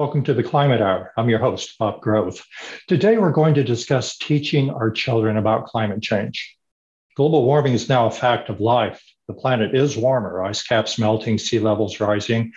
Welcome to the Climate Hour. I'm your host, Bob Grove. Today, we're going to discuss teaching our children about climate change. Global warming is now a fact of life. The planet is warmer, ice caps melting, sea levels rising.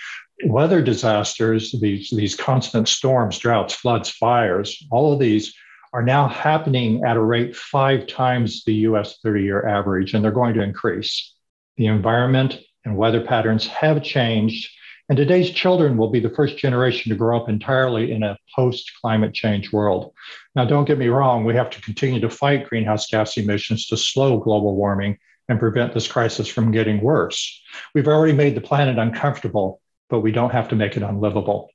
Weather disasters, these, these constant storms, droughts, floods, fires, all of these are now happening at a rate five times the US 30 year average, and they're going to increase. The environment and weather patterns have changed and today's children will be the first generation to grow up entirely in a post climate change world. Now, don't get me wrong, we have to continue to fight greenhouse gas emissions to slow global warming and prevent this crisis from getting worse. We've already made the planet uncomfortable, but we don't have to make it unlivable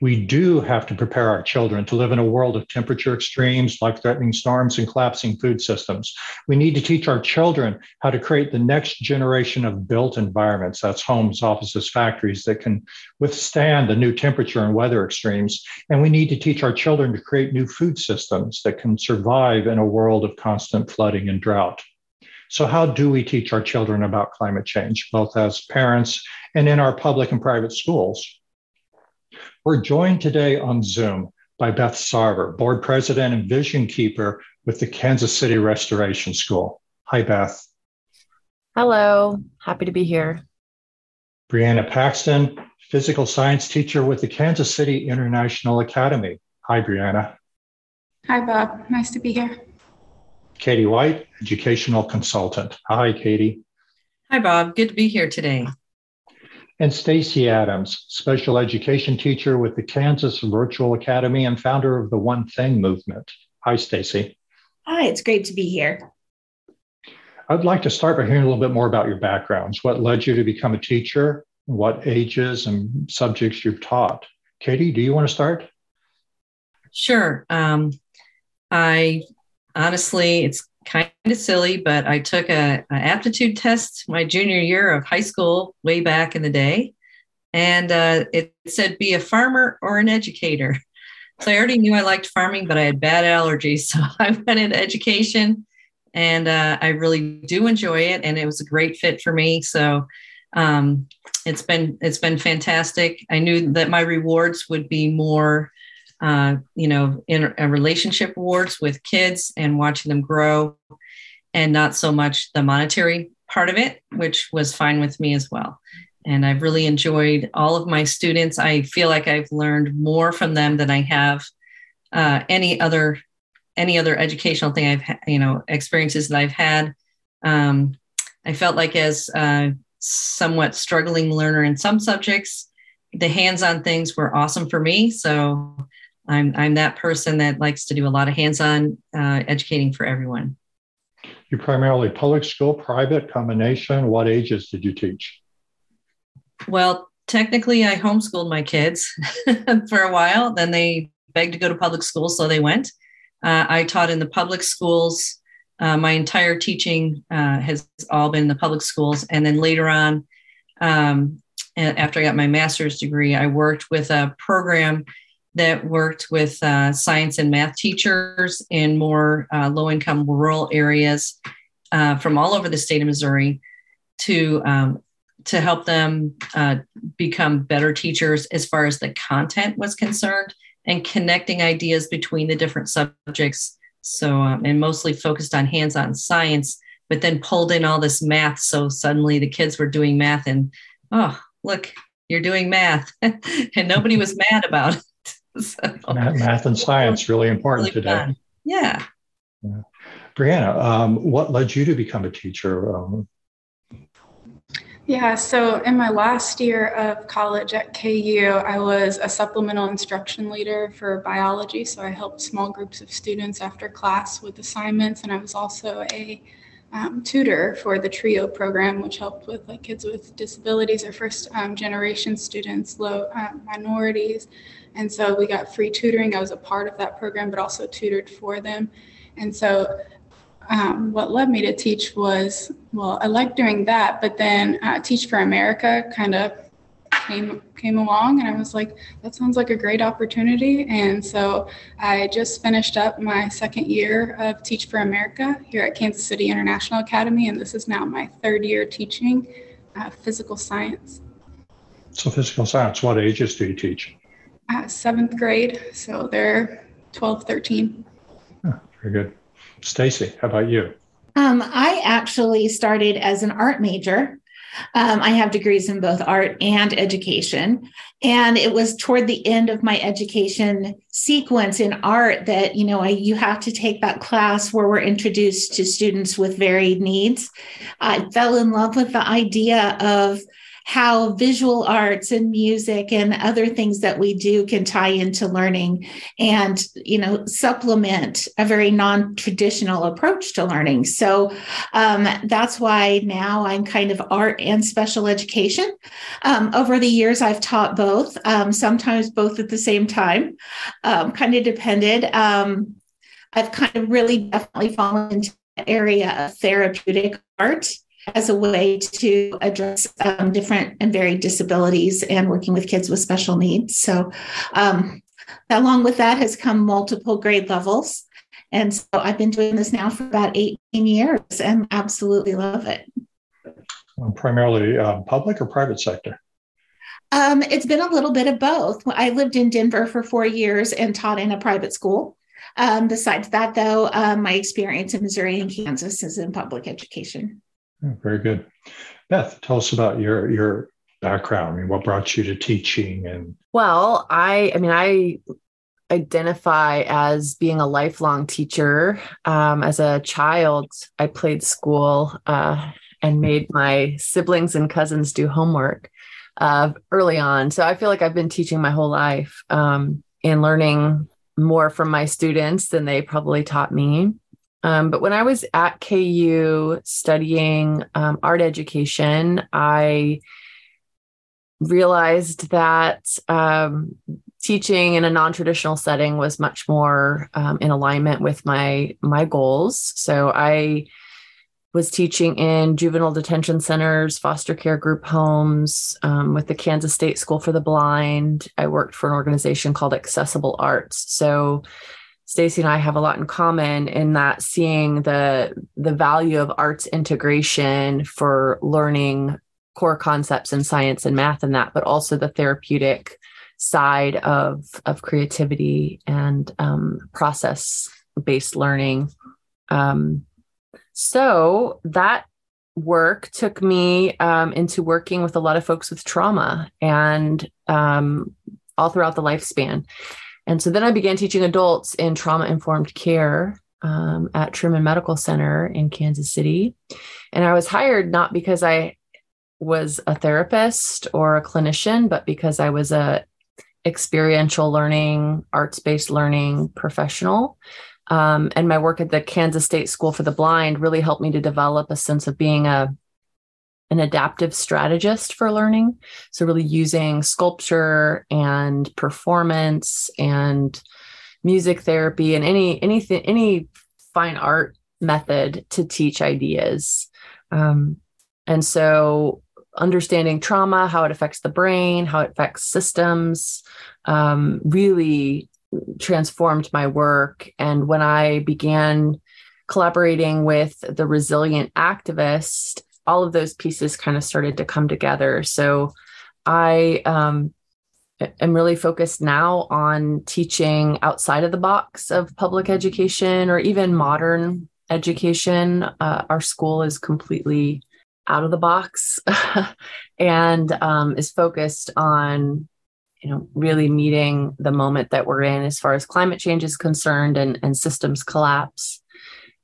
we do have to prepare our children to live in a world of temperature extremes, life threatening storms, and collapsing food systems. We need to teach our children how to create the next generation of built environments that's homes, offices, factories that can withstand the new temperature and weather extremes. And we need to teach our children to create new food systems that can survive in a world of constant flooding and drought. So, how do we teach our children about climate change, both as parents and in our public and private schools? We're joined today on Zoom by Beth Sarver, board president and vision keeper with the Kansas City Restoration School. Hi, Beth. Hello, happy to be here. Briana Paxton, physical science teacher with the Kansas City International Academy. Hi, Briana. Hi, Bob. Nice to be here. Katy White, educational consultant. Hi, Katy. Hi, Bob. Good to be here today and Stacey Adams, special education teacher with the Kansas Virtual Academy and founder of the One Thing movement. Hi, Stacey. Hi, it's great to be here. I'd like to start by hearing a little bit more about your backgrounds. What led you to become a teacher? What ages and subjects you've taught? Katy, do you want to start? Sure. Um, I honestly, it's kind of silly, but I took a, a, aptitude test my junior year of high school way back in the day, and uh, it said be a farmer or an educator. So I already knew I liked farming, but I had bad allergies, so I went into education, and uh, I really do enjoy it, and it was a great fit for me. So um, it's been it's been fantastic. I knew that my rewards would be more uh, you know, in a relationship awards with kids and watching them grow, and not so much the monetary part of it, which was fine with me as well. And I've really enjoyed all of my students. I feel like I've learned more from them than I have uh, any other any other educational thing I've you know experiences that I've had. Um, I felt like as a somewhat struggling learner in some subjects, the hands-on things were awesome for me. So I'm I'm that person that likes to do a lot of hands-on uh, educating for everyone. You primarily public school, private, combination. What ages did you teach? Well, technically, I homeschooled my kids for a while. Then they begged to go to public school, so they went. Uh, I taught in the public schools. Uh, my entire teaching uh, has all been in the public schools, and then later on, um, after I got my master's degree, I worked with a program that worked with uh, science and math teachers in more uh, low income rural areas uh, from all over the state of Missouri to, um, to help them uh, become better teachers as far as the content was concerned and connecting ideas between the different subjects. So, um, and mostly focused on hands on science, but then pulled in all this math. So suddenly the kids were doing math and, oh, look, you're doing math. and nobody was mad about it. So, math, and science really important really today. Yeah. yeah. Briana, um, what led you to become a teacher? Um, yeah, so in my last year of college at KU, I was a supplemental instruction leader for biology. So I helped small groups of students after class with assignments, and I was also a um, tutor for the TRIO program, which helped with like kids with disabilities or first um, generation students, low uh, minorities. And so we got free tutoring. I was a part of that program, but also tutored for them. And so um, what led me to teach was well, I liked doing that, but then uh, Teach for America kind of came came along and I was like, that sounds like a great opportunity. And so I just finished up my second year of Teach for America here at Kansas City International Academy, and this is now my third year teaching uh, physical science. So physical science, what ages do you teach? At seventh grade, so they're 12, 13. Oh, very good. Stacey, how about you? Um, I actually started as an art major. Um, I have degrees in both art and education. And it was toward the end of my education sequence in art that, you know, I, you have to take that class where we're introduced to students with varied needs. I fell in love with the idea of how visual arts and music and other things that we do can tie into learning and you know supplement a very non-traditional approach to learning. So um, that's why now i'm kind of art and special education. Um, over the years i've taught both um, sometimes both at the same time um, kind of depended. Um, i've kind of really definitely fallen into the area of therapeutic art as a way to address um, different and varied disabilities and working with kids with special needs. So, um, along with that has come multiple grade levels. And so I've been doing this now for about 18 years and absolutely love it. Primarily uh, public or private sector? Um, it's been a little bit of both. I lived in Denver for four years and taught in a private school. Um, besides that, though, um, my experience in Missouri and Kansas is in public education. Very good. Beth, tell us about your your background. I mean, what brought you to teaching and well, I I mean, I identify as being a lifelong teacher. Um, as a child, I played school uh, and made my siblings and cousins do homework uh, early on. So I feel like I've been teaching my whole life um, and learning more from my students than they probably taught me. Um, but when I was at KU studying um, art education, I realized that um, teaching in a non-traditional setting was much more um, in alignment with my my goals. So I was teaching in juvenile detention centers, foster care group homes, um, with the Kansas State School for the Blind. I worked for an organization called Accessible Arts. So Stacey and I have a lot in common in that seeing the the value of arts integration for learning core concepts in science and math and that, but also the therapeutic side of of creativity and um, process based learning. Um, so that work took me um, into working with a lot of folks with trauma and um, all throughout the lifespan. And so then I began teaching adults in trauma informed care um, at Truman Medical Center in Kansas City. And I was hired not because I was a therapist or a clinician, but because I was a experiential learning, arts based learning professional. Um, and my work at the Kansas State School for the Blind really helped me to develop a sense of being a an adaptive strategist for learning. So, really using sculpture and performance and music therapy and any anything any fine art method to teach ideas. Um, and so, understanding trauma, how it affects the brain, how it affects systems, um, really transformed my work. And when I began collaborating with the resilient activist all of those pieces kind of started to come together. So I um, am really focused now on teaching outside of the box of public education or even modern education. Uh, our school is completely out of the box and um, is focused on you know really meeting the moment that we're in as far as climate change is concerned and, and systems collapse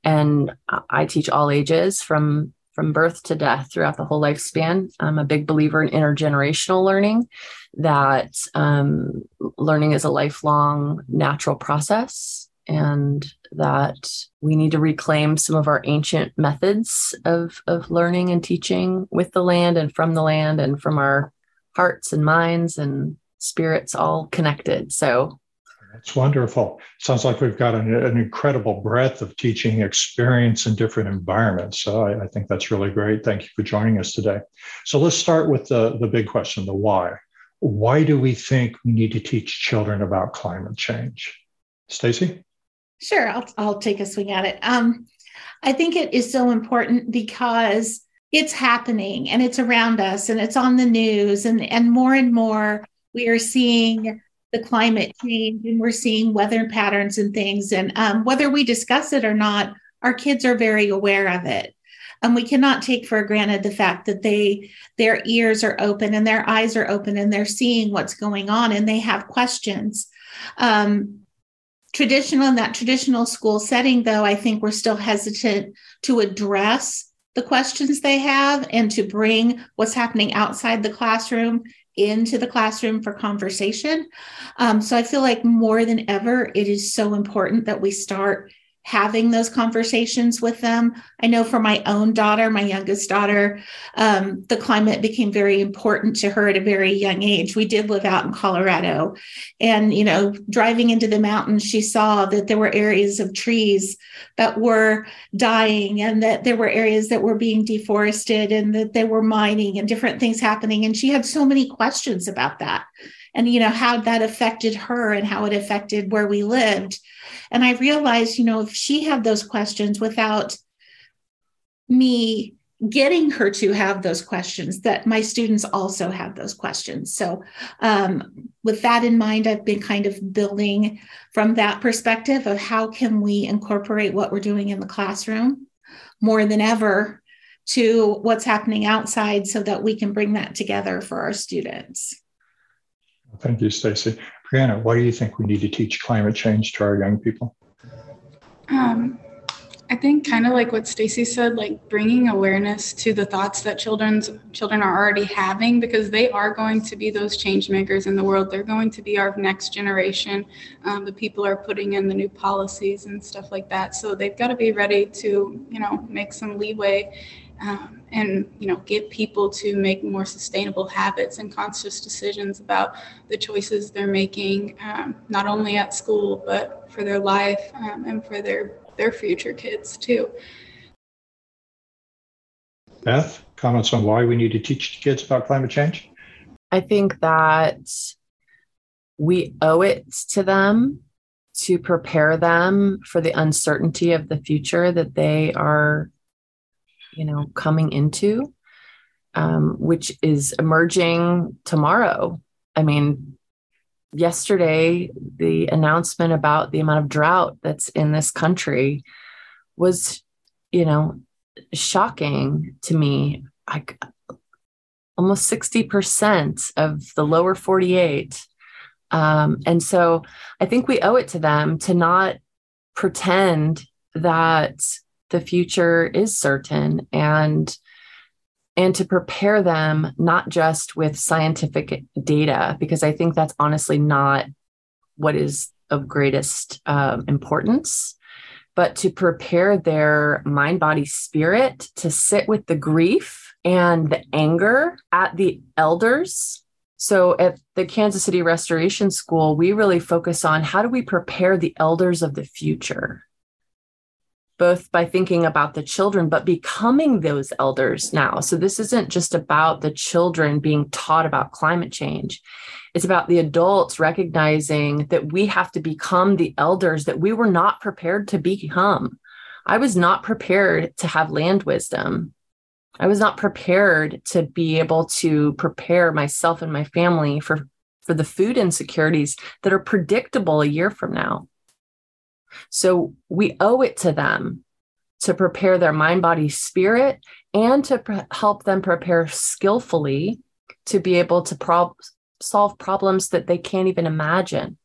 and i teach all ages from from birth to death throughout the whole lifespan. I'm a big believer in intergenerational learning, that um, learning is a lifelong natural process, and that we need to reclaim some of our ancient methods of, of learning and teaching with the land and from the land and from our hearts and minds and spirits all connected. So that's wonderful. Sounds like we've got an, an, incredible breadth of teaching experience in different environments. So I, I, think that's really great. Thank you for joining us today. So let's start with the, the big question the why. Why do we think we need to teach children about climate change? Stacey? Sure, I'll, I'll take a swing at it. Um, I think it is so important because it's happening and it's around us and it's on the news and, and more and more we are seeing the climate change and we're seeing weather patterns and things. And um, whether we discuss it or not, our kids are very aware of it. And we cannot take for granted the fact that they their ears are open and their eyes are open and they're seeing what's going on and they have questions. Um, traditional in that traditional school setting, though, I think we're still hesitant to address the questions they have and to bring what's happening outside the classroom into the classroom for conversation. Um, so I feel like more than ever, it is so important that we start having those conversations with them. I know for my own daughter, my youngest daughter, um, the climate became very important to her at a very young age. We did live out in Colorado, and you know, driving into the mountains, she saw that there were areas of trees that were dying, and that there were areas that were being deforested, and that they were mining and different things happening. And she had so many questions about that and you know how that affected her and how it affected where we lived. And i realized you know if she had those questions without me getting her to have those questions that my students also have those questions. So um, with that in mind i've been kind of building from that perspective of how can we incorporate what we're doing in the classroom more than ever to what's happening outside so that we can bring that together for our students Thank you, Stacey. Briana, why do you think we need to teach climate change to our young people? Um, I think kind of like what Stacey said, like bringing awareness to the thoughts that children's children are already having, because they are going to be those change makers in the world. They're going to be our next generation. Um, the people are putting in the new policies and stuff like that, so they've got to be ready to, you know, make some leeway um, and you know get people to make more sustainable habits and conscious decisions about the choices they're making um, not only at school but for their life um, and for their their future kids too. Beth comments on why we need to teach kids about climate change? I think that we owe it to them to prepare them for the uncertainty of the future that they are you know coming into um, which is emerging tomorrow. I mean yesterday the announcement about the amount of drought that's in this country was you know shocking to me. Like almost 60% of the lower 48 um, and so i think we owe it to them to not pretend that the future is certain and and to prepare them not just with scientific data because i think that's honestly not what is of greatest um, importance but to prepare their mind body spirit to sit with the grief and the anger at the elders so at the Kansas City Restoration School, we really focus on how do we prepare the elders of the future? Both by thinking about the children, but becoming those elders now. So this isn't just about the children being taught about climate change. It's about the adults recognizing that we have to become the elders that we were not prepared to become. I was not prepared to have land wisdom. I was not prepared to be able to prepare myself and my family for, for the food insecurities that are predictable a year from now. So we owe it to them to prepare their mind, body, spirit, and to pre- help them prepare skillfully to be able to prob- solve problems that they can't even imagine.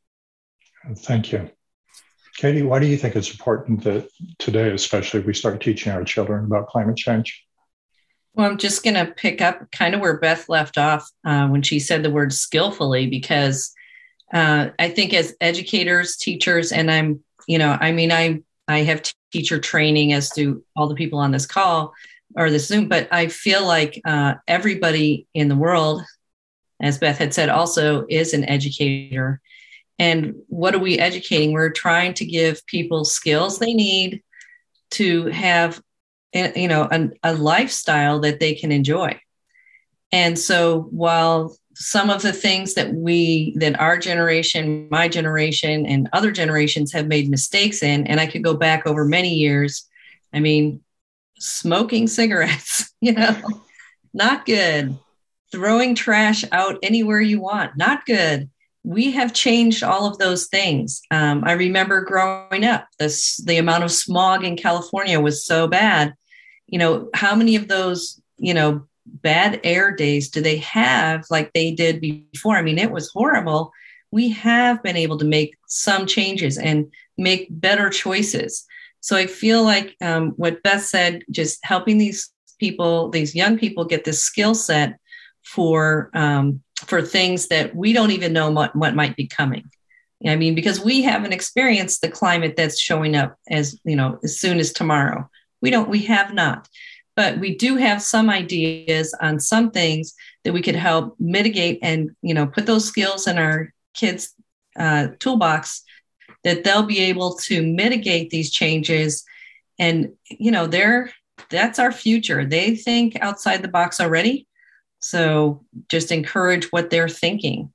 Thank you. Katy, why do you think it's important that today, especially, we start teaching our children about climate change? Well, I'm just going to pick up kind of where Beth left off uh, when she said the word skillfully, because uh, I think as educators, teachers, and I'm you know, I mean, I I have teacher training as do all the people on this call or this Zoom, but I feel like uh, everybody in the world, as Beth had said, also is an educator. And what are we educating? We're trying to give people skills they need to have, eh, you know, a, a lifestyle that they can enjoy. And so while some of the things that we that our generation my generation and other generations have made mistakes in and i could go back over many years i mean smoking cigarettes you know not good throwing trash out anywhere you want not good we have changed all of those things. Um, I remember growing up, this the amount of smog in California was so bad. You know, how many of those, you know, bad air days do they have like they did before? I mean, it was horrible. We have been able to make some changes and make better choices. So I feel like um, what Beth said, just helping these people, these young people, get this skill set for um, for things that we don't even know what, what might be coming. I mean, because we haven't experienced the climate that's showing up as you know as soon as tomorrow. We don't. We have not, but we do have some ideas on some things that we could help mitigate and you know put those skills in our kids' uh, toolbox that they'll be able to mitigate these changes and you know they're that's our future they think outside the box already so just encourage what they're thinking.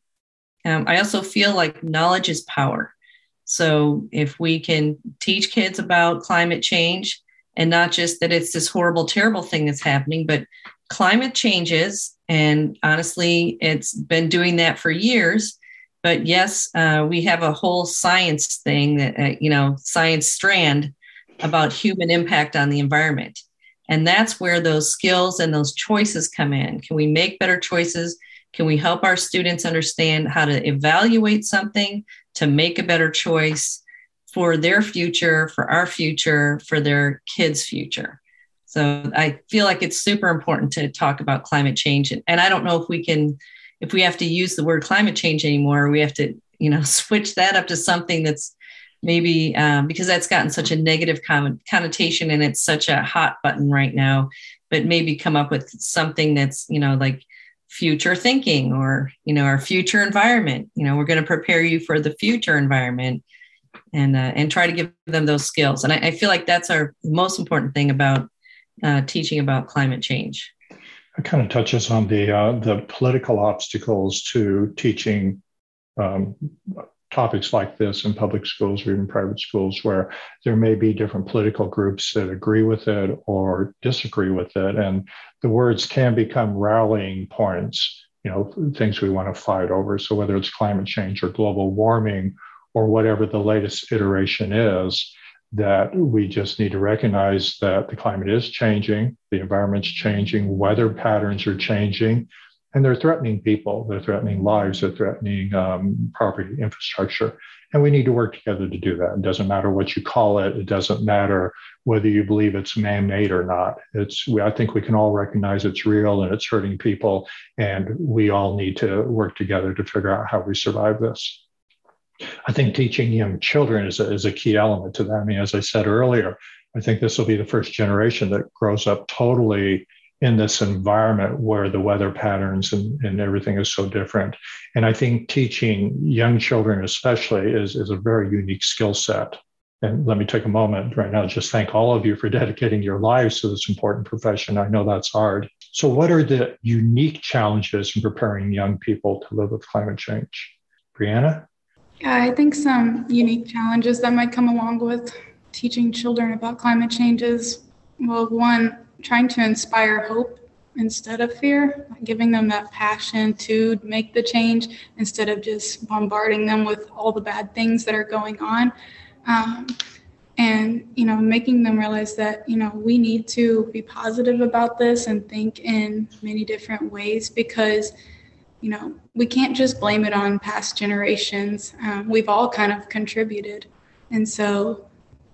Um, I also feel like knowledge is power. So if we can teach kids about climate change and not just that it's this horrible, terrible thing that's happening, but climate changes. And honestly, it's been doing that for years. But yes, uh, we have a whole science thing that, uh, you know, science strand about human impact on the environment. And that's where those skills and those choices come in. Can we make better choices? Can we help our students understand how to evaluate something to make a better choice for their future, for our future, for their kids' future? So I feel like it's super important to talk about climate change. And I don't know if we can, if we have to use the word climate change anymore, we have to, you know, switch that up to something that's maybe um, because that's gotten such a negative connotation and it's such a hot button right now but maybe come up with something that's you know like future thinking or you know our future environment you know we're going to prepare you for the future environment and uh, and try to give them those skills and I, I feel like that's our most important thing about uh, teaching about climate change it kind of touches on the uh, the political obstacles to teaching um, topics like this in public schools or even private schools where there may be different political groups that agree with it or disagree with it. And the words can become rallying points, you know, things we want to fight over. So whether it's climate change or global warming or whatever the latest iteration is, that we just need to recognize that the climate is changing, the environment's changing, weather patterns are changing, and they're threatening people, they're threatening lives, they're threatening um, property infrastructure. And we need to work together to do that. It doesn't matter what you call it. It doesn't matter whether you believe it's man-made or not. It's I think we can all recognize it's real and it's hurting people, and we all need to work together to figure out how we survive this. I think teaching young children is a, is a key element to that. I mean, as I said earlier, I think this will be the first generation that grows up totally in this environment where the weather patterns and, and everything is so different. And I think teaching young children, especially, is, is a very unique skill set. And let me take a moment right now, just thank all of you for dedicating your lives to this important profession. I know that's hard. So, what are the unique challenges in preparing young people to live with climate change? Briana? Yeah, I think some unique challenges that might come along with teaching children about climate change is well, one, trying to inspire hope instead of fear, giving them that passion to make the change instead of just bombarding them with all the bad things that are going on. Um, and you know making them realize that you know we need to be positive about this and think in many different ways because you know we can't just blame it on past generations um, we've all kind of contributed and so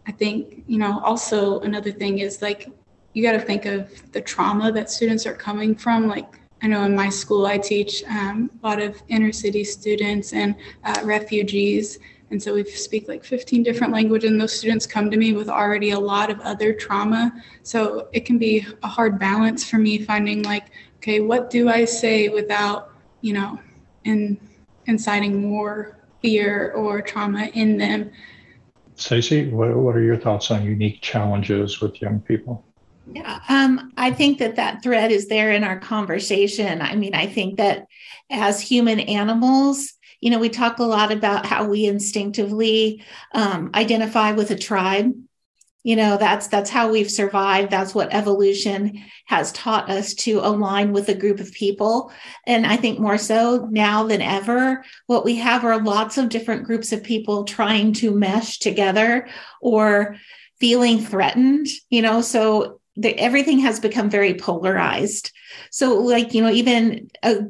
i think you know also another thing is like you got to think of the trauma that students are coming from. Like, I know in my school, I teach um, a lot of inner city students and uh, refugees. And so we speak like 15 different languages, and those students come to me with already a lot of other trauma. So it can be a hard balance for me finding like, okay, what do I say without, you know, in, inciting more fear or trauma in them? Stacey, what, what are your thoughts on unique challenges with young people? Yeah, um, I think that that thread is there in our conversation. I mean, I think that as human animals, you know, we talk a lot about how we instinctively um, identify with a tribe. You know that's that's how we've survived. That's what evolution has taught us to align with a group of people. And i think more so now than ever what we have are lots of different groups of people trying to mesh together or feeling threatened you know? So the, everything has become very polarized. So like you know even a,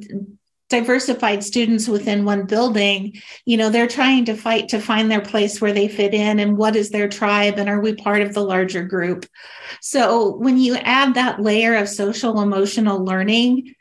diversified students within one building you know they're trying to fight to find their place where they fit in and what is their tribe and are we part of the larger group? So when you add that layer of social emotional learning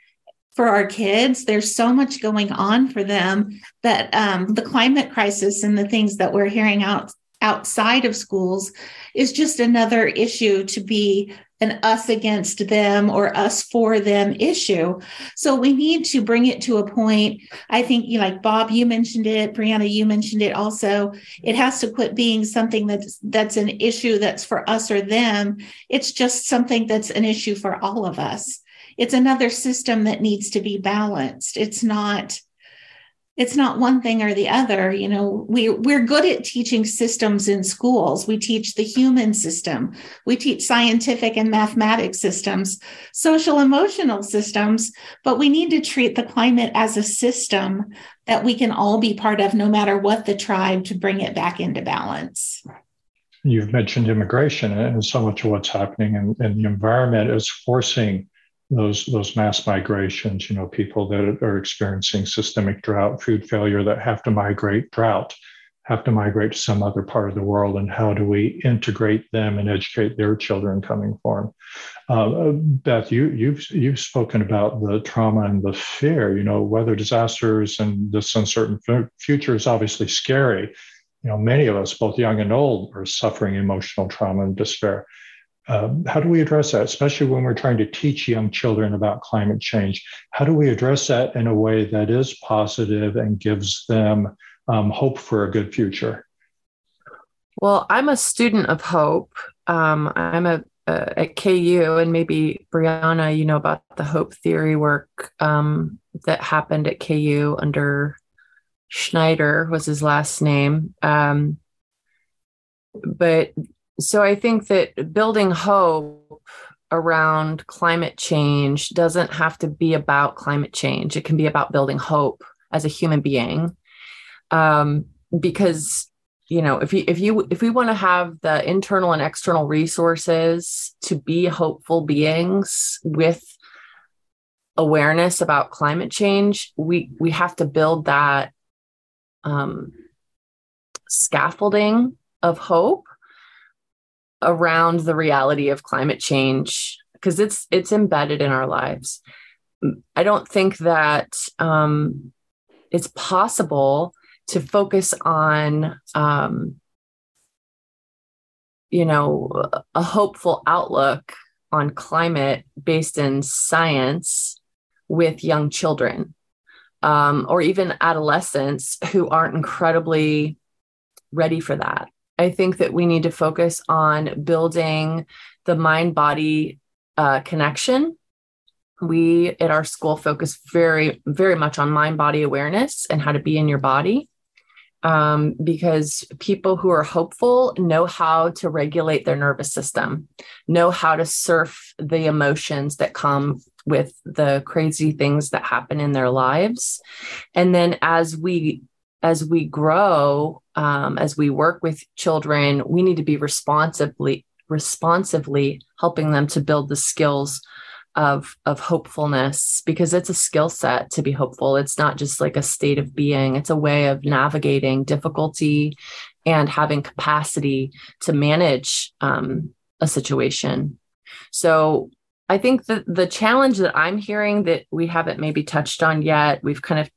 for our kids there's so much going on for them that um, the climate crisis and the things that we're hearing out outside of schools is just another issue to be an us against them or us for them issue. So we need to bring it to a point. I think you like Bob, you mentioned it, Briana, you mentioned it also. It has to quit being something that's that's an issue that's for us or them. It's just something that's an issue for all of us. It's another system that needs to be balanced. It's not it's not one thing or the other you know we we're good at teaching systems in schools. We teach the human system. We teach scientific and mathematics systems social emotional systems but we need to treat the climate as a system that we can all be part of no matter what the tribe to bring it back into balance. You've mentioned immigration and so much of what's happening in, in the environment is forcing those those mass migrations you know people that are experiencing systemic drought food failure that have to migrate drought have to migrate to some other part of the world and how do we integrate them and educate their children coming them uh, beth you you've you've spoken about the trauma and the fear you know weather disasters and this uncertain future is obviously scary. You know many of us both young and old are suffering emotional trauma and despair um, how do we address that, especially when we're trying to teach young children about climate change? How do we address that in a way that is positive and gives them um, hope for a good future? Well, I'm a student of hope. Um, I'm a uh, at KU, and maybe Briana, you know about the hope theory work um, that happened at KU under Snyder was his last name. Um, but so I think that building hope around climate change doesn't have to be about climate change. It can be about building hope as a human being. Um, because you know if you if you if we want to have the internal and external resources to be hopeful beings with awareness about climate change we we have to build that um, scaffolding of hope around the reality of climate change because it's it's embedded in our lives. I don't think that um, it's possible to focus on um, you know a hopeful outlook on climate based in science with young children um, or even adolescents who aren't incredibly ready for that I think that we need to focus on building the mind body uh, connection. We at our school focus very, very much on mind body awareness and how to be in your body. Um, because people who are hopeful know how to regulate their nervous system, know how to surf the emotions that come with the crazy things that happen in their lives. And then as we as we grow, um, as we work with children, we need to be responsibly responsively helping them to build the skills of of hopefulness because it's a skill set to be hopeful. It's not just like a state of being. It's a way of navigating difficulty and having capacity to manage um, a situation. So i think that the challenge that i'm hearing that we haven't maybe touched on yet we've kind of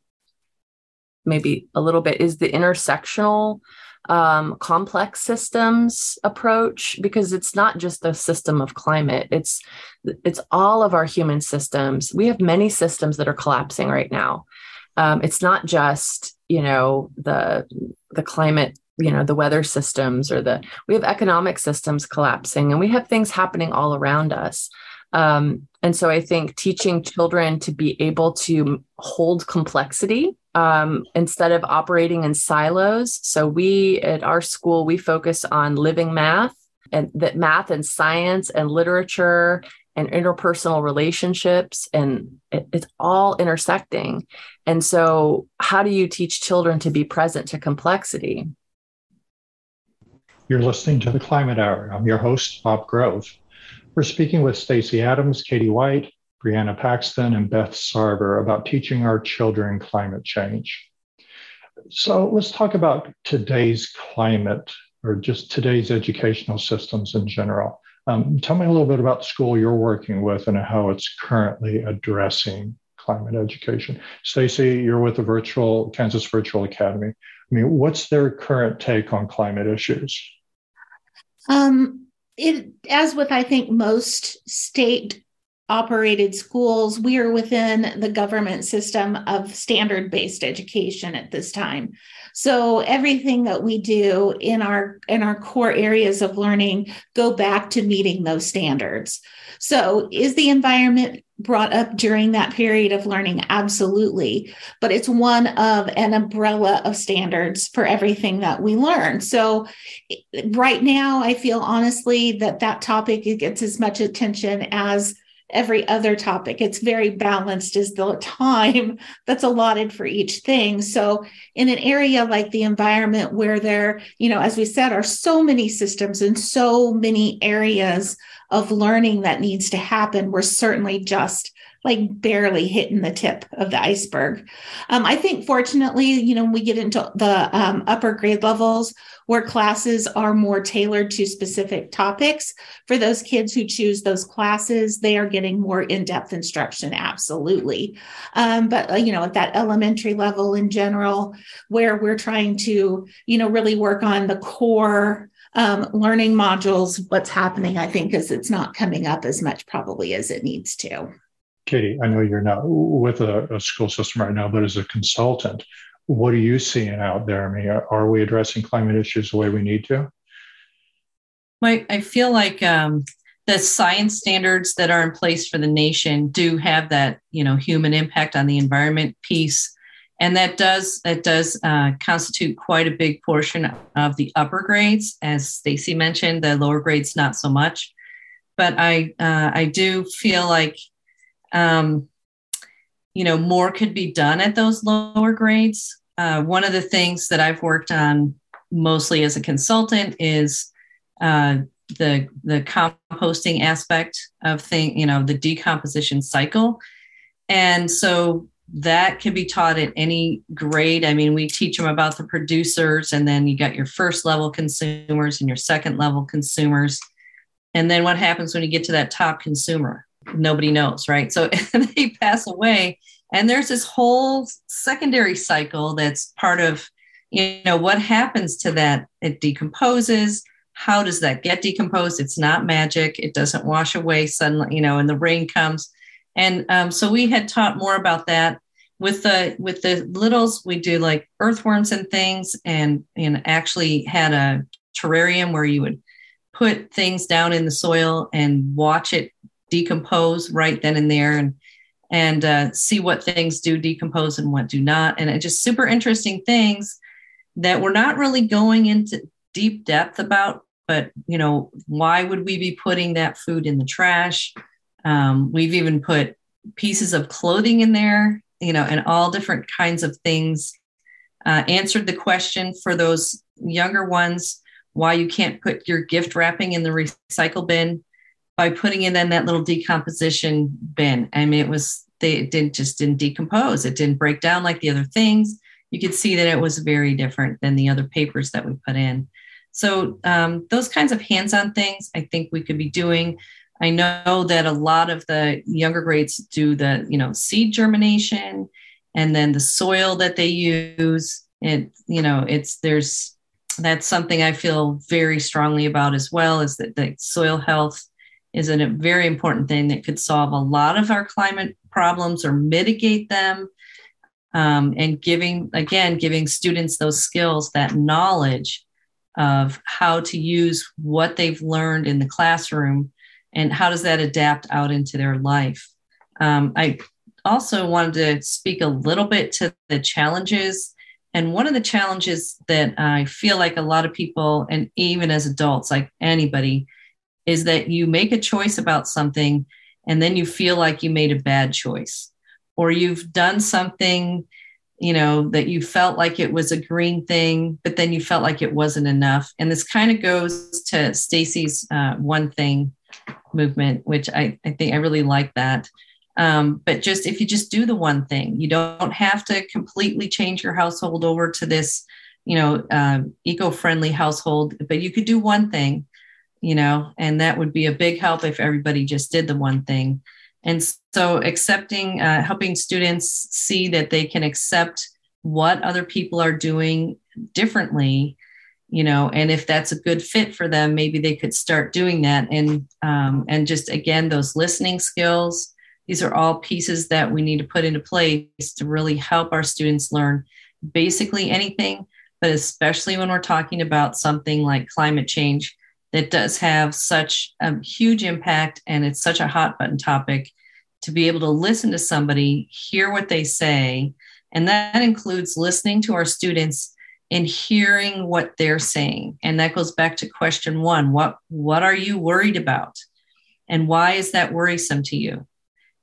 maybe a little bit is the intersectional um, complex systems approach because it's not just the system of climate. It's it's all of our human systems. We have many systems that are collapsing right now. Um, it's not just you know the the climate you know the weather systems or the we have economic systems collapsing and we have things happening all around us. Um, and so i think teaching children to be able to hold complexity um, instead of operating in silos. So we at our school we focus on living math and that math and science and literature and interpersonal relationships and it, it's all intersecting. And so how do you teach children to be present to complexity? You're listening to the climate hour. I'm your host bob grove. We're speaking with stacey adams katy white briana paxton and beth sarver about teaching our children climate change so let's talk about today's climate or just today's educational systems in general um, tell me a little bit about the school you're working with and how it's currently addressing climate education. Stacey, you're with the virtual Kansas Virtual Academy. I mean, what's their current take on climate issues? Um, it, as with I think most state operated schools, we are within the government system of standard based education at this time. So everything that we do in our in our core areas of learning go back to meeting those standards. So is the environment brought up during that period of learning absolutely but it's one of an umbrella of standards for everything that we learn so right now i feel honestly that that topic gets as much attention as every other topic. It's very balanced as the time that's allotted for each thing. So, in an area like the environment where there, you know, as we said, are so many systems and so many areas of learning that needs to happen, we're certainly just like barely hitting the tip of the iceberg. Um, I think, fortunately, you know, when we get into the um, upper grade levels where classes are more tailored to specific topics, for those kids who choose those classes, they are getting more in depth instruction, absolutely. Um, but, uh, you know, at that elementary level in general, where we're trying to, you know, really work on the core um, learning modules, what's happening, I think, is it's not coming up as much probably as it needs to. Katy, I know you're not with a, a, school system right now, but as a consultant, what are you seeing out there? I mean, are, are we addressing climate issues the way we need to? I, I feel like um, the science standards that are in place for the nation do have that, you know, human impact on the environment piece, and that does that does uh, constitute quite a big portion of the upper grades, as Stacey mentioned. The lower grades not so much, but I uh, I do feel like um, you know, more could be done at those lower grades. Uh, one of the things that I've worked on mostly as a consultant is uh, the the composting aspect of thing, you know, the decomposition cycle, and so that can be taught at any grade. I mean, we teach them about the producers, and then you got your first level consumers and your second level consumers, and then what happens when you get to that top consumer? Nobody knows, right? So they pass away. And there's this whole secondary cycle that's part of, you know, what happens to that? It decomposes. How does that get decomposed? It's not magic. It doesn't wash away suddenly, you know, and the rain comes. And um, so we had taught more about that with the with the littles. We do like earthworms and things, and and actually had a terrarium where you would put things down in the soil and watch it decompose right then and there and and uh, see what things do decompose and what do not. And just super interesting things that we're not really going into deep depth about but you know why would we be putting that food in the trash? Um, we've even put pieces of clothing in there you know and all different kinds of things uh, answered the question for those younger ones why you can't put your gift wrapping in the recycle bin by putting it in that little decomposition bin. I mean, it was they it didn't just didn't decompose. It didn't break down like the other things. You could see that it was very different than the other papers that we put in. So um, those kinds of hands-on things, I think we could be doing. I know that a lot of the younger grades do the you know seed germination and then the soil that they use. It you know it's there's that's something I feel very strongly about as well is that the soil health is a very important thing that could solve a lot of our climate problems or mitigate them. Um, and giving, again, giving students those skills, that knowledge of how to use what they've learned in the classroom and how does that adapt out into their life. Um, I also wanted to speak a little bit to the challenges And one of the challenges that I feel like a lot of people, and even as adults, like anybody, is that you make a choice about something and then you feel like you made a bad choice. Or you've done something you know that you felt like it was a green thing but then you felt like it wasn't enough. And this kind of goes to stacey's uh, one thing movement which I, I think i really like that. Um, but just if you just do the one thing you don't have to completely change your household over to this you know uh, eco-friendly household but you could do one thing you know and that would be a big help if everybody just did the one thing and so accepting, uh, helping students see that they can accept what other people are doing differently, you know, and if that's a good fit for them, maybe they could start doing that. And um, and just again, those listening skills. These are all pieces that we need to put into place to really help our students learn basically anything, but especially when we're talking about something like climate change that does have such a huge impact and it's such a hot button topic to be able to listen to somebody, hear what they say. And that includes listening to our students and hearing what they're saying. And that goes back to question one what, what are you worried about? And why is that worrisome to you?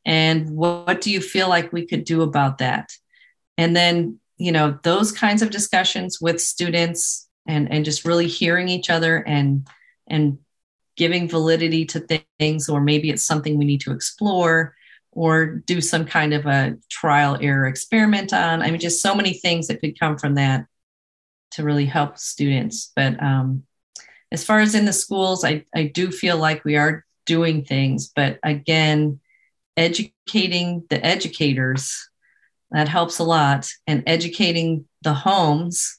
And what, what do you feel like we could do about that? And then, you know, those kinds of discussions with students and, and just really hearing each other and and giving validity to things, or maybe it's something we need to explore or do some kind of a trial error experiment on. I mean, just so many things that could come from that to really help students. But um, as far as in the schools, I, I do feel like we are doing things, but again, educating the educators that helps a lot and educating the homes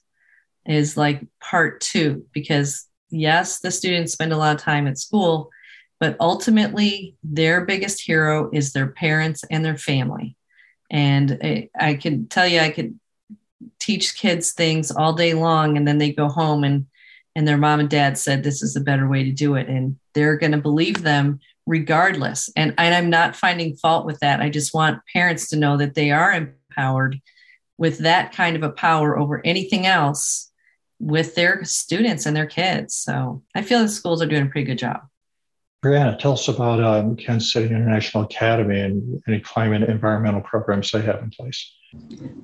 is like part two because yes, the students spend a lot of time at school, but ultimately their biggest hero is their parents and their family. And I, I can tell you, I could teach kids things all day long, and then they go home and and their mom and dad said this is a better way to do it, and they're going to believe them regardless. And, and I'm not finding fault with that. I just want parents to know that they are empowered with that kind of a power over anything else with their students and their kids. So I feel the schools are doing a pretty good job. Briana, tell us about um, Kansas City International Academy and any climate environmental programs they have in place.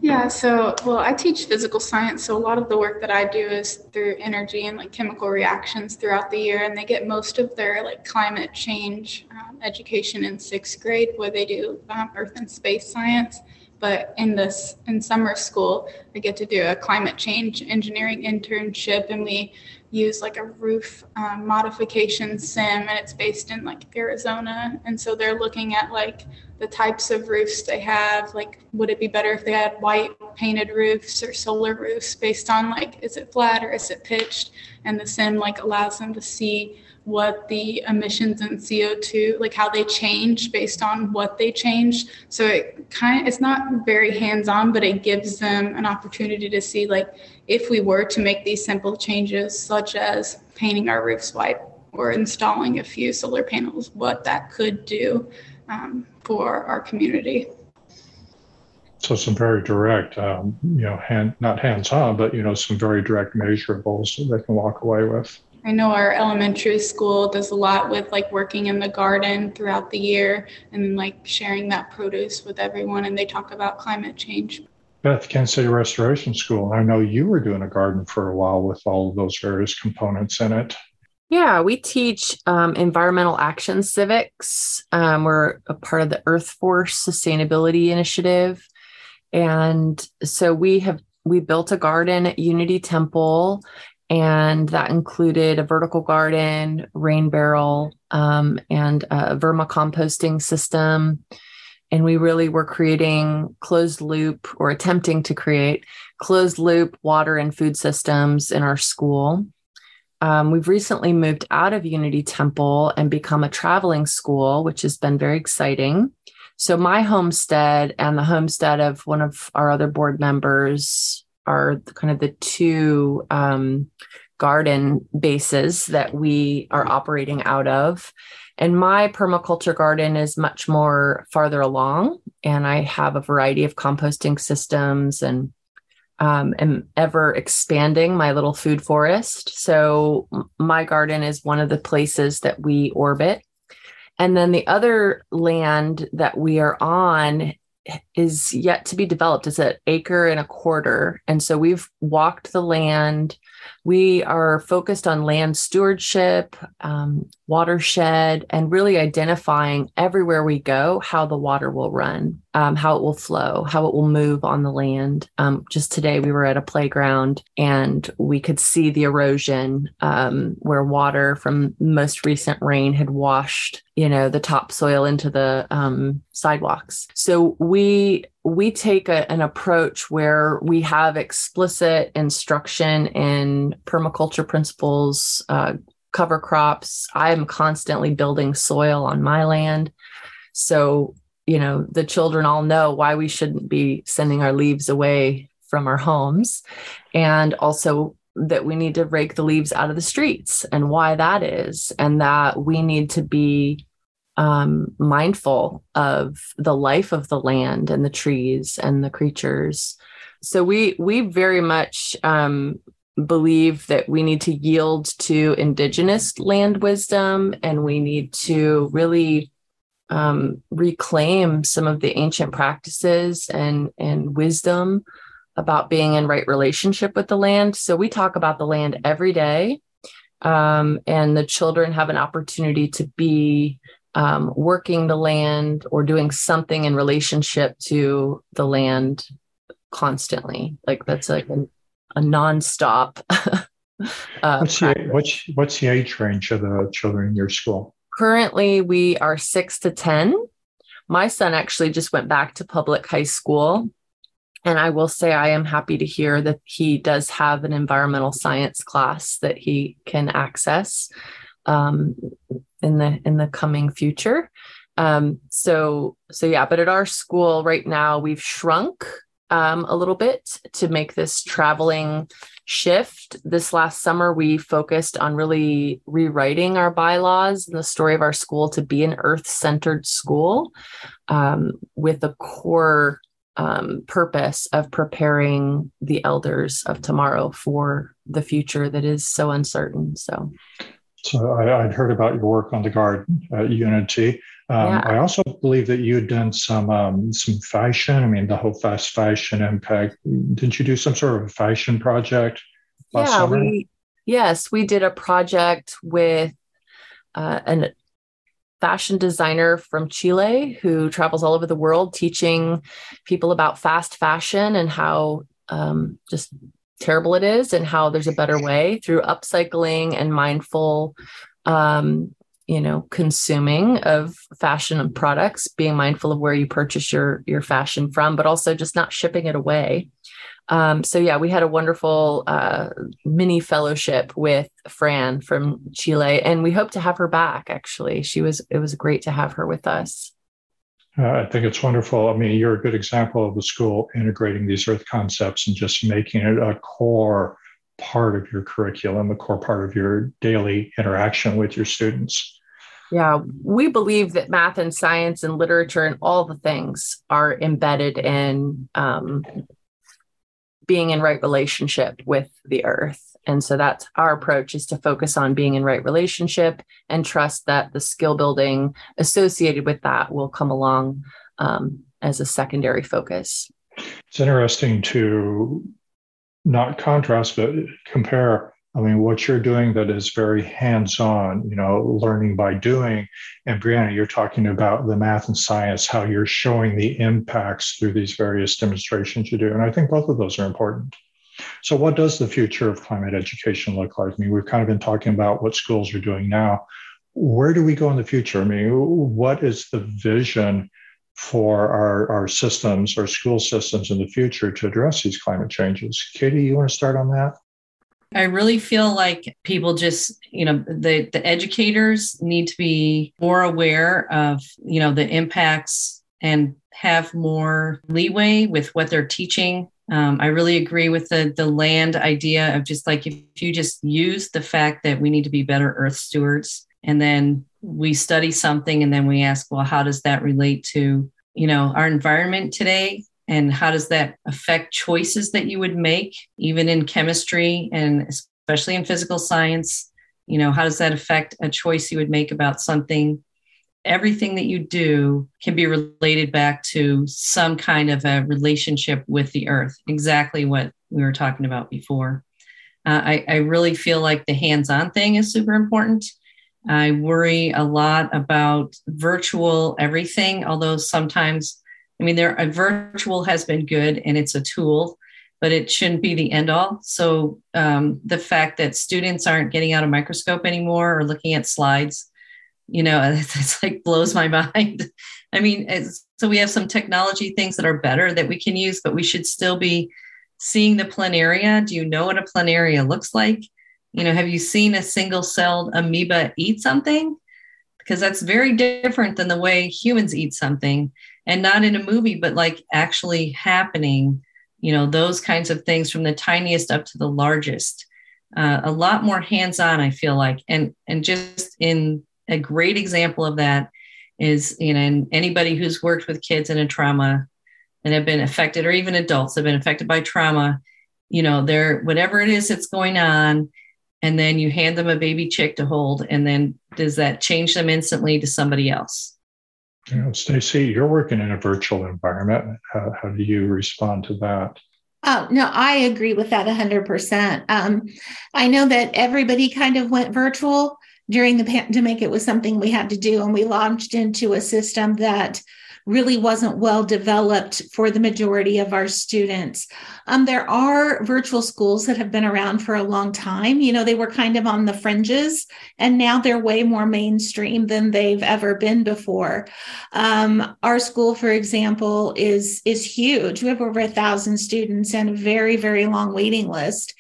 Yeah, so well, I teach physical science, so a lot of the work that I do is through energy and like chemical reactions throughout the year, and they get most of their like climate change um, education in sixth grade, where they do um, Earth and space science. But in this in summer school, I get to do a climate change engineering internship, and we use like a roof um, modification sim, and it's based in like Arizona. And so they're looking at like the types of roofs they have. Like, would it be better if they had white painted roofs or solar roofs based on like is it flat or is it pitched? And the sim like allows them to see what the emissions and CO2, like how they change based on what they change. So it kind of, it's not very hands on, but it gives them an opportunity to see, like, if we were to make these simple changes, such as painting our roofs white or installing a few solar panels, what that could do um, for our community. So some very direct, um, you know, hand, not hands on, but, you know, some very direct measurables that they can walk away with. I know our elementary school does a lot with like working in the garden throughout the year and like sharing that produce with everyone. And they talk about climate change. Beth, Kansas City Restoration School. I know you were doing a garden for a while with all of those various components in it. Yeah, we teach um, environmental action civics. Um, we're a part of the Earth Force Sustainability Initiative. And so we have we built a garden at Unity Temple and that included a vertical garden, rain barrel, um, and a vermicomposting system. And we really were creating closed loop or attempting to create closed loop water and food systems in our school. Um, we've recently moved out of Unity Temple and become a traveling school, which has been very exciting. So, my homestead and the homestead of one of our other board members, are kind of the two um, garden bases that we are operating out of. And my permaculture garden is much more farther along, and I have a variety of composting systems and um, am ever expanding my little food forest. So my garden is one of the places that we orbit. And then the other land that we are on is yet to be developed. It's an acre and a quarter. And so we've walked the land. We are focused on land stewardship, um, watershed, and really identifying everywhere we go how the water will run, um, how it will flow, how it will move on the land. Um, just today, we were at a playground and we could see the erosion um, where water from most recent rain had washed you know the topsoil into the um, sidewalks so we we take a, an approach where we have explicit instruction in permaculture principles uh, cover crops. I am constantly building soil on my land. So you know the children all know why we shouldn't be sending our leaves away from our homes and also that we need to rake the leaves out of the streets and why that is, and that we need to be um, mindful of the life of the land and the trees and the creatures. So we we very much um, believe that we need to yield to indigenous land wisdom, and we need to really um, reclaim some of the ancient practices and and wisdom about being in right relationship with the land. So we talk about the land every day, um, and the children have an opportunity to be um, working the land or doing something in relationship to the land constantly. Like that's like a, a nonstop. uh, what's, the, what's, what's the age range of the children in your school? Currently, we are six to 10. My son actually just went back to public high school. And I will say, I am happy to hear that he does have an environmental science class that he can access um, in the in the coming future. Um, so so yeah, but at our school right now we've shrunk um, a little bit to make this traveling shift. This last summer, we focused on really rewriting our bylaws and the story of our school to be an earth centered school um, with a core um, purpose of preparing the elders of tomorrow for the future that is so uncertain. So, so I, would heard about your work on the garden at Unity. Um, yeah. I also believe that you had done some um, some fashion. I mean, the whole fast fashion impact. Didn't you do some sort of a fashion project last yeah, summer? We, yes, we did a project with uh, an fashion designer from Chile who travels all over the world teaching people about fast fashion and how um, just terrible it is and how there's a better way through upcycling and mindful um, you know consuming of fashion and products being mindful of where you purchase your your fashion from but also just not shipping it away. Um, so yeah we had a wonderful uh, mini fellowship with fran from chile and we hope to have her back actually. She was it was great to have her with us uh, I think it's wonderful. I mean, you're a good example of the school integrating these earth concepts and just making it a core part of your curriculum, a core part of your daily interaction with your students. Yeah, we believe that math and science and literature and all the things are embedded in um, being in right relationship with the earth. And so that's our approach is to focus on being in right relationship and trust that the skill building associated with that will come along um, as a secondary focus. It's interesting to not contrast, but compare I mean, what you're doing that is very hands on, you know, learning by doing. And Briana, you're talking about the math and science, how you're showing the impacts through these various demonstrations you do. And I think both of those are important. So, what does the future of climate education look like? I mean, we've kind of been talking about what schools are doing now. Where do we go in the future? I mean, what is the vision for our, our systems, our school systems in the future to address these climate changes? Katy, you want to start on that? I really feel like people just, you know, the the educators need to be more aware of, you know, the impacts and have more leeway with what they're teaching. Um, I really agree with the the land idea of just like if you just use the fact that we need to be better earth stewards, and then we study something, and then we ask, well, how does that relate to, you know, our environment today? and how does that affect choices that you would make even in chemistry and especially in physical science you know how does that affect a choice you would make about something everything that you do can be related back to some kind of a relationship with the earth. Exactly what we were talking about before. Uh, I, I really feel like the hands-on thing is super important. I worry a lot about virtual everything although sometimes i mean there a virtual has been good and it's a tool but it shouldn't be the end all. So um, the fact that students aren't getting out a microscope anymore or looking at slides, you know, it's, it's like blows my mind. I mean, so we have some technology things that are better that we can use, but we should still be seeing the planaria. Do you know what a planaria looks like? You know, have you seen a single celled amoeba eat something? Because that's very different than the way humans eat something and not in a movie, but like actually happening you know those kinds of things from the tiniest up to the largest uh, a lot more hands-on i feel like and and just in a great example of that is you know anybody who's worked with kids in a trauma and have been affected or even adults have been affected by trauma you know they're whatever it is that's going on and then you hand them a baby chick to hold and then does that change them instantly to somebody else you know, Stacey, you're working in a virtual environment. How, how do you respond to that? Oh, no, I agree with that 100%. Um, I know that everybody kind of went virtual during the pandemic. It was something we had to do, and we launched into a system that really wasn't well developed for the majority of our students. Um, there are virtual schools that have been around for a long time. You know, they were kind of on the fringes, and now they're way more mainstream than they've ever been before. Um, our school, for example, is is huge. We have over a thousand students and a very very long waiting list.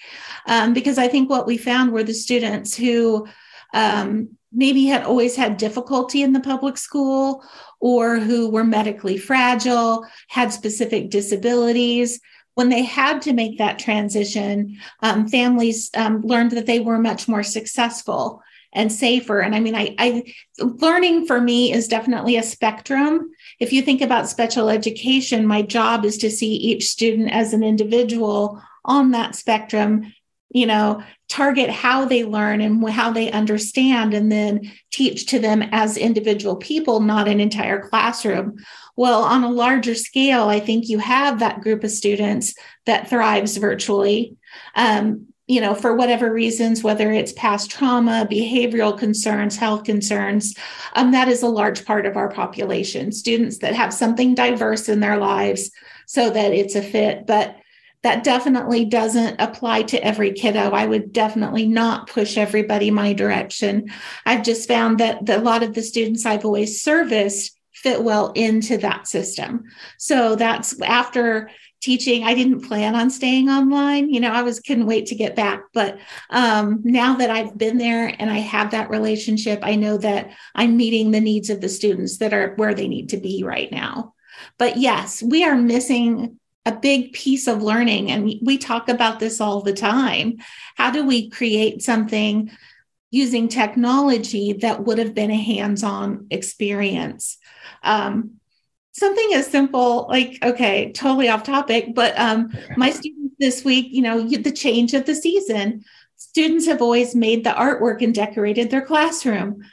Um, because I think what we found were the students who um, maybe had always had difficulty in the public school or who were medically fragile, had specific disabilities. When they had to make that transition, um, families um, learned that they were much more successful and safer. And I mean, I, I learning for me is definitely a spectrum. If you think about special education, my job is to see each student as an individual on that spectrum you know target how they learn and how they understand and then teach to them as individual people not an entire classroom. Well on a larger scale i think you have that group of students that thrives virtually um, you know for whatever reasons whether it's past trauma behavioral concerns health concerns um, that is a large part of our population students that have something diverse in their lives so that it's a fit. But that definitely doesn't apply to every kiddo. I would definitely not push everybody my direction. I've just found that the, a lot of the students I've always serviced fit well into that system. So that's after teaching i didn't plan on staying online you know i was couldn't wait to get back but um, now that i've been there and i have that relationship i know that i'm meeting the needs of the students that are where they need to be right now but yes we are missing a big piece of learning. And we talk about this all the time. How do we create something using technology that would have been a hands on experience? Um, something as simple like okay totally off topic but um, my students this week you know the change of the season students have always made the artwork and decorated their classroom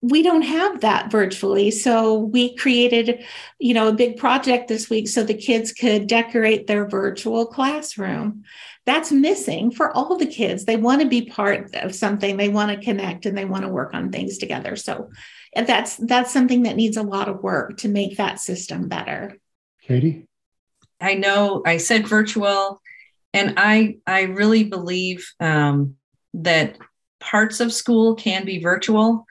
we don't have that virtually. So we created you know a big project this week so the kids could decorate their virtual classroom. That's missing for all the kids. They want to be part of something. They want to connect and they want to work on things together. So that's that's something that needs a lot of work to make that system better. Katy? I know i said virtual and i i really believe um, that parts of school can be virtual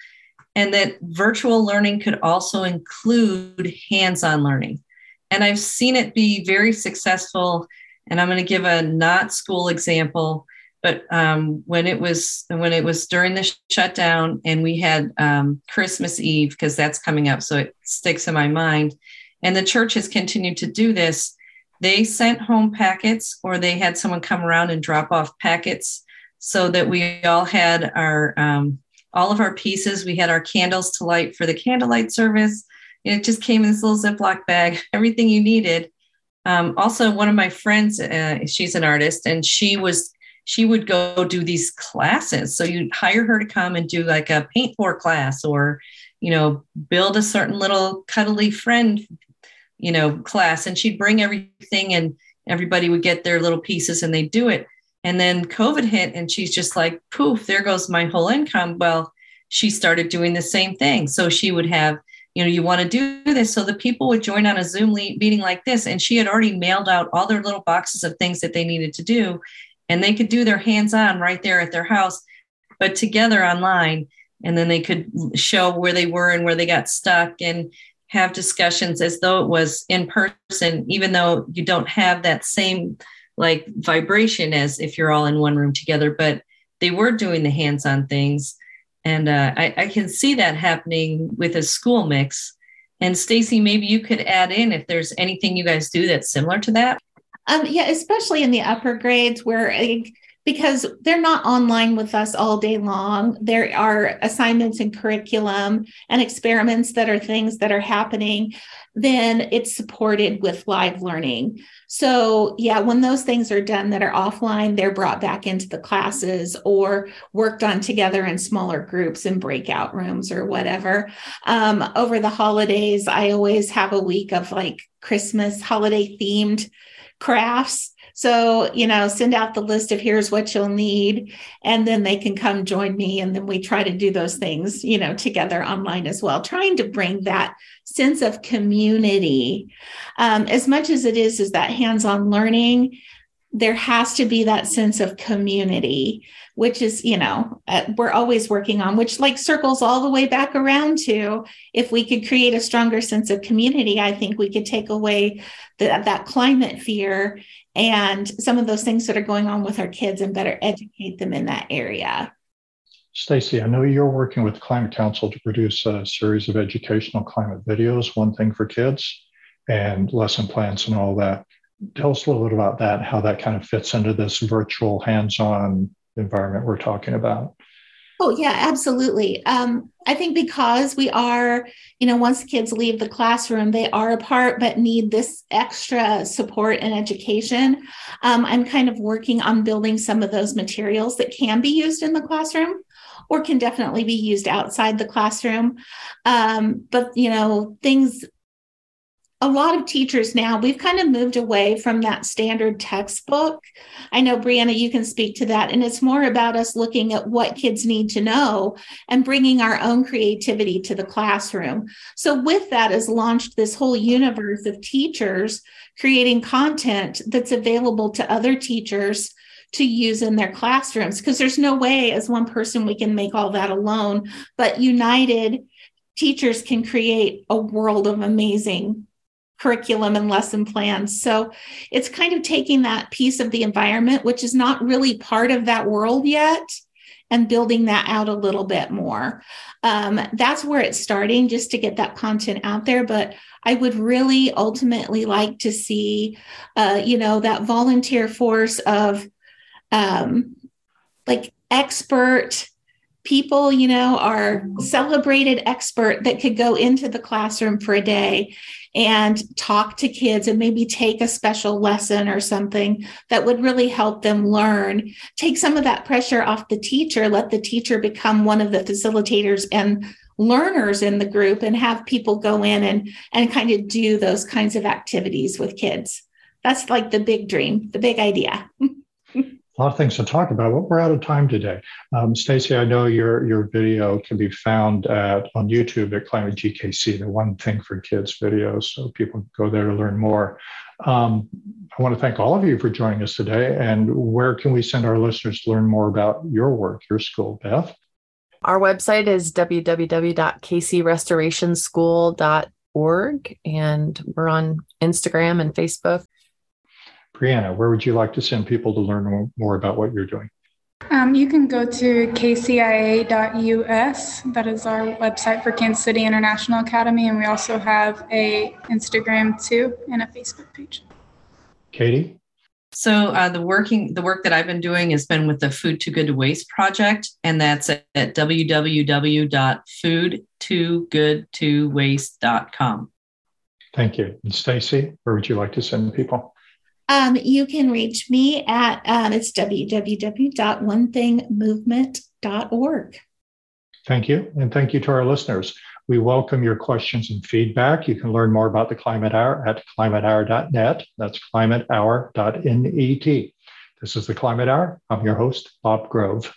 and that virtual learning could also include hands on learning. And I've seen it be very successful. And I'm going to give a not school example. But um, when it was when it was during the shutdown, and we had um, Christmas Eve because that's coming up, so it sticks in my mind. And the church has continued to do this. They sent home packets, or they had someone come around and drop off packets, so that we all had our um, all of our pieces. We had our candles to light for the candlelight service. It just came in this little Ziploc bag, everything you needed. Um, also, one of my friends, uh, she's an artist, and she was she would go do these classes. So you'd hire her to come and do like a paint pour class, or you know, build a certain little cuddly friend, you know, class, and she'd bring everything, and everybody would get their little pieces, and they'd do it. And then COVID hit, and she's just like, poof, there goes my whole income. Well, she started doing the same thing. So she would have you know, you want to do this. So the people would join on a Zoom meeting like this. And she had already mailed out all their little boxes of things that they needed to do. And they could do their hands on right there at their house, but together online. And then they could show where they were and where they got stuck and have discussions as though it was in person, even though you don't have that same like vibration as if you're all in one room together. But they were doing the hands on things and uh, I, I, can see that happening with a school mix. And Stacey, maybe you could add in if there's anything you guys do that's similar to that. Um, yeah, especially in the upper grades where because they're not online with us all day long. There are assignments and curriculum and experiments that are things that are happening. Then it's supported with live learning. So, yeah, when those things are done that are offline, they're brought back into the classes or worked on together in smaller groups in breakout rooms or whatever. Um, over the holidays, I always have a week of like Christmas holiday themed crafts. So, you know, send out the list of here's what you'll need, and then they can come join me. And then we try to do those things, you know, together online as well, trying to bring that sense of community. Um, as much as it is, is that hands on learning, there has to be that sense of community which is you know uh, we're always working on which like circles all the way back around to if we could create a stronger sense of community i think we could take away the, that climate fear and some of those things that are going on with our kids and better educate them in that area. Stacey, I know you're working with Climate Council to produce a series of educational climate videos, One Thing for Kids, and lesson plans and all that. Tell us a little bit about that, how that kind of fits into this virtual hands on environment we're talking about. Oh, yeah, absolutely. Um, I think because we are, you know, once kids leave the classroom, they are apart but need this extra support and education. Um, I'm kind of working on building some of those materials that can be used in the classroom or can definitely be used outside the classroom. Um, but, you know, things a lot of teachers now, we've kind of moved away from that standard textbook. I know, Briana, you can speak to that. And it's more about us looking at what kids need to know and bringing our own creativity to the classroom. So, with that, has launched this whole universe of teachers creating content that's available to other teachers to use in their classrooms because there's no way as one person we can make all that alone but united teachers can create a world of amazing curriculum and lesson plans. So it's kind of taking that piece of the environment, which is not really part of that world yet, and building that out a little bit more. Um, that's where it's starting, just to get that content out there. But I would really ultimately like to see, uh, you know, that volunteer force of um, like expert people, you know, are celebrated expert that could go into the classroom for a day and talk to kids and maybe take a special lesson or something that would really help them learn. Take some of that pressure off the teacher, let the teacher become one of the facilitators and learners in the group and have people go in and and kind of do those kinds of activities with kids. That's like the big dream, the big idea. a lot of things to talk about. but we're out of time today. Um, Stacey, I know your your video can be found at on YouTube at Climate GKC, the One Thing for Kids video, so people go there to learn more. Um, I want to thank all of you for joining us today. And where can we send our listeners to learn more about your work, your school, Beth? Our website is www.kcrestorationschool.org, and we're on Instagram and Facebook. Briana, where would you like to send people to learn more about what you're doing? Um, you can go to kcia.us. That is our website for Kansas City International Academy, and we also have a Instagram too and a Facebook page. Katy. So uh, the working the work that I've been doing has been with the Food Too Good to Waste project, and that's at, at www.foodtoogoodtowaste.com. Thank you. And Stacey, where would you like to send people? Um, you can reach me at um, it's www.onethingmovement.org. Thank you. And thank you to our listeners. We welcome your questions and feedback. You can learn more about the Climate Hour at climatehour.net. That's climatehour.net. This is the Climate Hour. I'm your host, Bob Grove.